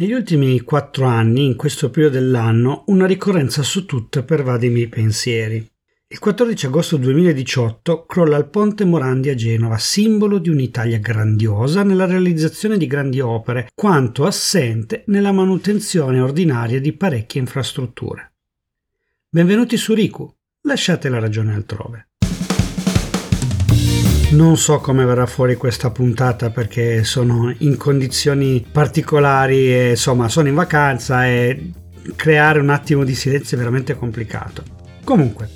Negli ultimi quattro anni, in questo periodo dell'anno, una ricorrenza su tutte pervade i miei pensieri. Il 14 agosto 2018 crolla il ponte Morandi a Genova, simbolo di un'Italia grandiosa nella realizzazione di grandi opere, quanto assente nella manutenzione ordinaria di parecchie infrastrutture. Benvenuti su Riku, lasciate la ragione altrove. Non so come verrà fuori questa puntata perché sono in condizioni particolari e insomma sono in vacanza e creare un attimo di silenzio è veramente complicato. Comunque,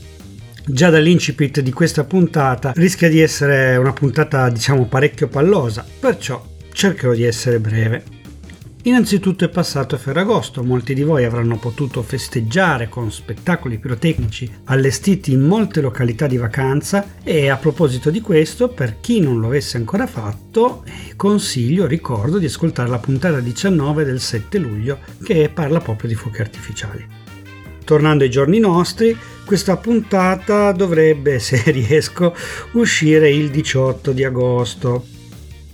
già dall'incipit di questa puntata rischia di essere una puntata diciamo parecchio pallosa, perciò cercherò di essere breve. Innanzitutto è passato Ferragosto, molti di voi avranno potuto festeggiare con spettacoli pirotecnici allestiti in molte località di vacanza e a proposito di questo, per chi non lo avesse ancora fatto, consiglio, ricordo di ascoltare la puntata 19 del 7 luglio che parla proprio di fuochi artificiali. Tornando ai giorni nostri, questa puntata dovrebbe, se riesco, uscire il 18 di agosto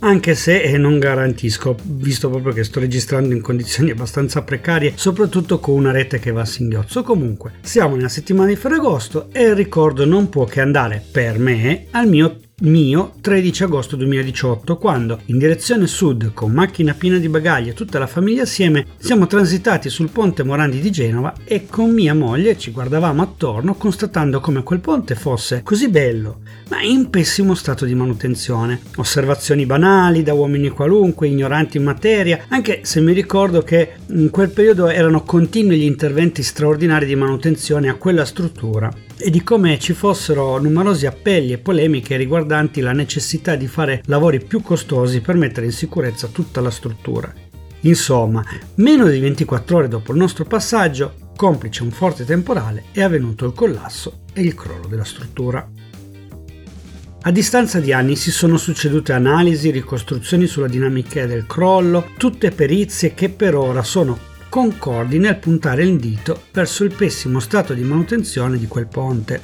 anche se eh, non garantisco, visto proprio che sto registrando in condizioni abbastanza precarie, soprattutto con una rete che va a singhiozzo. Comunque, siamo nella settimana di Ferragosto e il ricordo non può che andare per me al mio mio 13 agosto 2018 quando in direzione sud con macchina piena di bagagli e tutta la famiglia assieme siamo transitati sul ponte Morandi di Genova e con mia moglie ci guardavamo attorno constatando come quel ponte fosse così bello ma in pessimo stato di manutenzione. Osservazioni banali da uomini qualunque, ignoranti in materia, anche se mi ricordo che in quel periodo erano continui gli interventi straordinari di manutenzione a quella struttura e di come ci fossero numerosi appelli e polemiche riguardanti la necessità di fare lavori più costosi per mettere in sicurezza tutta la struttura. Insomma, meno di 24 ore dopo il nostro passaggio, complice un forte temporale, è avvenuto il collasso e il crollo della struttura. A distanza di anni si sono succedute analisi, ricostruzioni sulla dinamica del crollo, tutte perizie che per ora sono concordi nel puntare il dito verso il pessimo stato di manutenzione di quel ponte.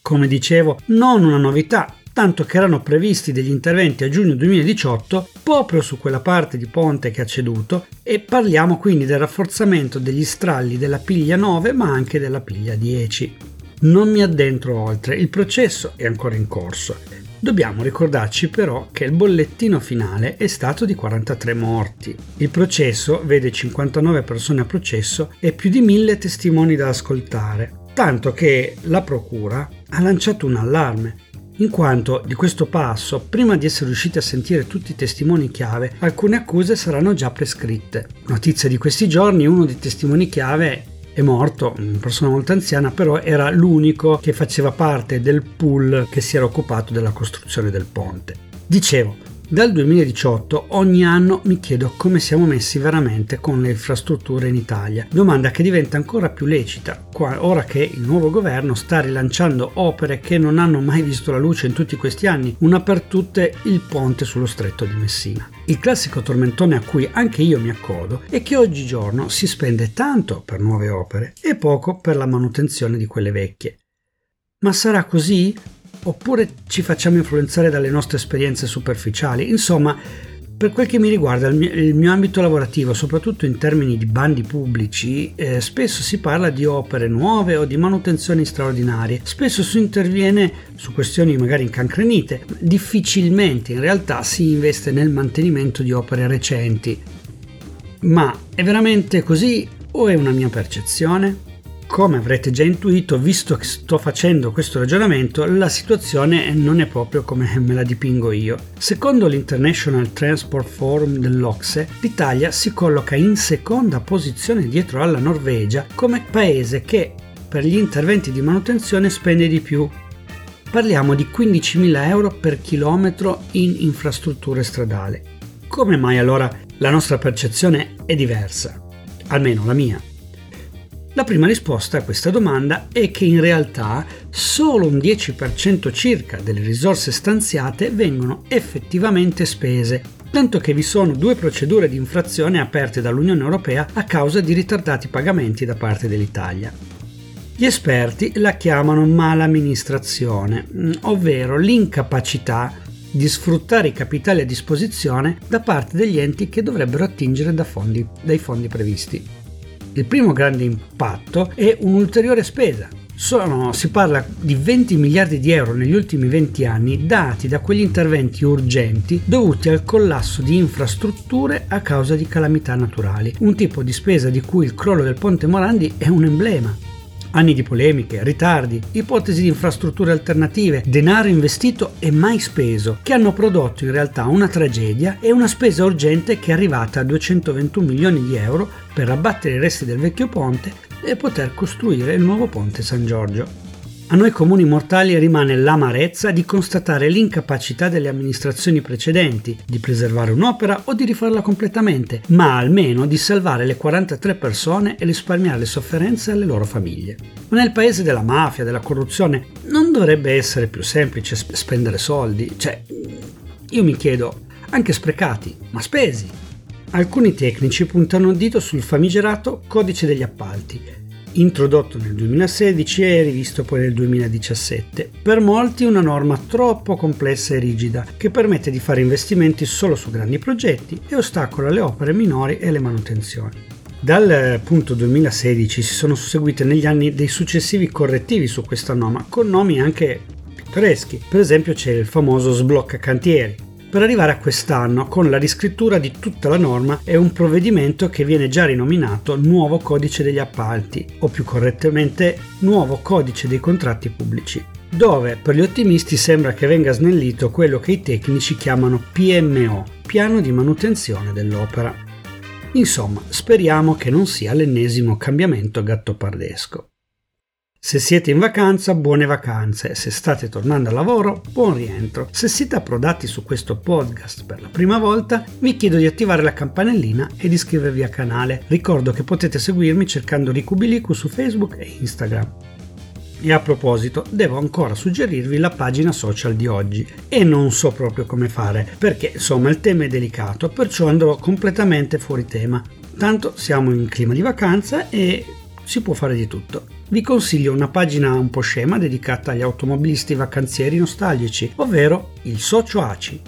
Come dicevo, non una novità, tanto che erano previsti degli interventi a giugno 2018 proprio su quella parte di ponte che ha ceduto e parliamo quindi del rafforzamento degli stralli della piglia 9 ma anche della piglia 10. Non mi addentro oltre, il processo è ancora in corso Dobbiamo ricordarci però che il bollettino finale è stato di 43 morti. Il processo vede 59 persone a processo e più di 1000 testimoni da ascoltare, tanto che la Procura ha lanciato un allarme in quanto di questo passo, prima di essere riusciti a sentire tutti i testimoni chiave, alcune accuse saranno già prescritte. Notizia di questi giorni, uno dei testimoni chiave è morto, una persona molto anziana, però era l'unico che faceva parte del pool che si era occupato della costruzione del ponte. Dicevo, dal 2018 ogni anno mi chiedo come siamo messi veramente con le infrastrutture in Italia, domanda che diventa ancora più lecita ora che il nuovo governo sta rilanciando opere che non hanno mai visto la luce in tutti questi anni, una per tutte il ponte sullo stretto di Messina. Il classico tormentone a cui anche io mi accodo è che oggigiorno si spende tanto per nuove opere e poco per la manutenzione di quelle vecchie. Ma sarà così? Oppure ci facciamo influenzare dalle nostre esperienze superficiali. Insomma, per quel che mi riguarda il mio, il mio ambito lavorativo, soprattutto in termini di bandi pubblici, eh, spesso si parla di opere nuove o di manutenzioni straordinarie, spesso si interviene su questioni magari incancrenite, difficilmente in realtà si investe nel mantenimento di opere recenti. Ma è veramente così o è una mia percezione? Come avrete già intuito, visto che sto facendo questo ragionamento, la situazione non è proprio come me la dipingo io. Secondo l'International Transport Forum dell'Ocse, l'Italia si colloca in seconda posizione dietro alla Norvegia come paese che per gli interventi di manutenzione spende di più. Parliamo di 15.000 euro per chilometro in infrastrutture stradali. Come mai allora la nostra percezione è diversa? Almeno la mia. La prima risposta a questa domanda è che in realtà solo un 10% circa delle risorse stanziate vengono effettivamente spese, tanto che vi sono due procedure di infrazione aperte dall'Unione Europea a causa di ritardati pagamenti da parte dell'Italia. Gli esperti la chiamano malamministrazione, ovvero l'incapacità di sfruttare i capitali a disposizione da parte degli enti che dovrebbero attingere da fondi, dai fondi previsti. Il primo grande impatto è un'ulteriore spesa. Sono, si parla di 20 miliardi di euro negli ultimi 20 anni dati da quegli interventi urgenti dovuti al collasso di infrastrutture a causa di calamità naturali, un tipo di spesa di cui il crollo del ponte Morandi è un emblema. Anni di polemiche, ritardi, ipotesi di infrastrutture alternative, denaro investito e mai speso, che hanno prodotto in realtà una tragedia e una spesa urgente che è arrivata a 221 milioni di euro per abbattere i resti del vecchio ponte e poter costruire il nuovo ponte San Giorgio. A noi comuni mortali rimane l'amarezza di constatare l'incapacità delle amministrazioni precedenti di preservare un'opera o di rifarla completamente, ma almeno di salvare le 43 persone e risparmiare le sofferenze alle loro famiglie. Ma nel paese della mafia, della corruzione, non dovrebbe essere più semplice spendere soldi? Cioè, io mi chiedo, anche sprecati, ma spesi. Alcuni tecnici puntano il dito sul famigerato codice degli appalti, introdotto nel 2016 e rivisto poi nel 2017. Per molti una norma troppo complessa e rigida che permette di fare investimenti solo su grandi progetti e ostacola le opere minori e le manutenzioni. Dal punto 2016 si sono susseguite negli anni dei successivi correttivi su questa norma, con nomi anche pittoreschi. Per esempio c'è il famoso sblocca cantieri, per arrivare a quest'anno con la riscrittura di tutta la norma e un provvedimento che viene già rinominato Nuovo Codice degli Appalti, o più correttamente Nuovo Codice dei Contratti Pubblici, dove per gli ottimisti sembra che venga snellito quello che i tecnici chiamano PMO, Piano di manutenzione dell'opera. Insomma, speriamo che non sia l'ennesimo cambiamento gattopardesco. Se siete in vacanza, buone vacanze. Se state tornando al lavoro, buon rientro. Se siete approdati su questo podcast per la prima volta, vi chiedo di attivare la campanellina e di iscrivervi al canale. Ricordo che potete seguirmi cercando Ricubilicu su Facebook e Instagram. E a proposito, devo ancora suggerirvi la pagina social di oggi e non so proprio come fare, perché insomma il tema è delicato, perciò andrò completamente fuori tema. Tanto siamo in clima di vacanza e si può fare di tutto vi consiglio una pagina un po' scema dedicata agli automobilisti vacanzieri nostalgici, ovvero il Socio ACI,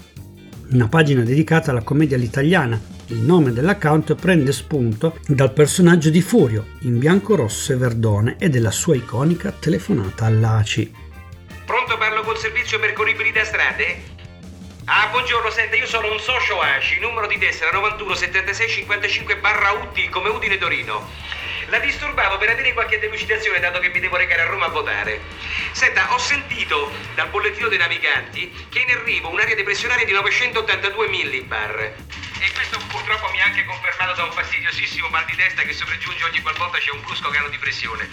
una pagina dedicata alla commedia all'italiana. Il nome dell'account prende spunto dal personaggio di Furio, in bianco, rosso e verdone, e della sua iconica telefonata all'ACI. Pronto, parlo col servizio percorribili da strade? Ah, buongiorno, senta, io sono un socio ACI, numero di tessera 91 76 55 barra UTI come Udine Torino. La disturbavo per avere qualche delucidazione dato che mi devo recare a Roma a votare. Senta, ho sentito dal bollettino dei naviganti che è in arrivo un'area depressionaria di 982 millibar. E questo purtroppo mi ha anche confermato da un fastidiosissimo mal di testa che sopraggiunge ogni qualvolta c'è un brusco calo di pressione.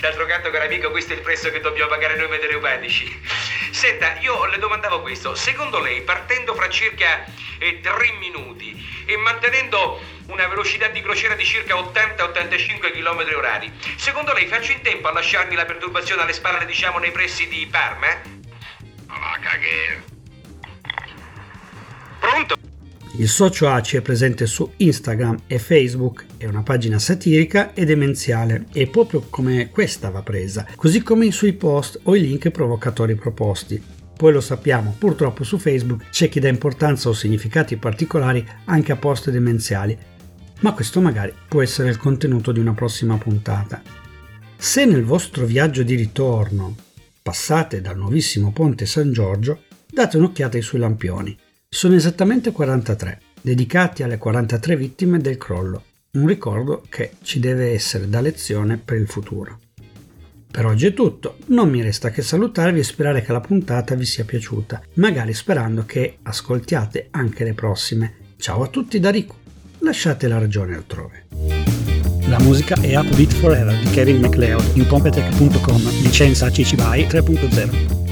D'altro canto, caro amico, questo è il prezzo che dobbiamo pagare noi meteoropatici. Senta, io le domandavo questo. Secondo lei, partendo fra circa eh, 3 minuti e mantenendo una velocità di crociera di circa 80-85 km orari. Secondo lei faccio in tempo a lasciarmi la perturbazione alle spalle, diciamo, nei pressi di Parma? Ma caghe. Pronto? Il socio ACI è presente su Instagram e Facebook, è una pagina satirica e demenziale e proprio come questa va presa, così come i suoi post o i link provocatori proposti. Poi lo sappiamo, purtroppo su Facebook c'è chi dà importanza o significati particolari anche a post demenziali ma questo magari può essere il contenuto di una prossima puntata. Se nel vostro viaggio di ritorno passate dal nuovissimo ponte San Giorgio, date un'occhiata ai suoi lampioni. Sono esattamente 43, dedicati alle 43 vittime del crollo, un ricordo che ci deve essere da lezione per il futuro. Per oggi è tutto, non mi resta che salutarvi e sperare che la puntata vi sia piaciuta, magari sperando che ascoltiate anche le prossime. Ciao a tutti da Riku! Lasciate la ragione altrove. La musica è Upbeat Forever di Kevin MacLeod in Competech.com, licenza CC BY 3.0.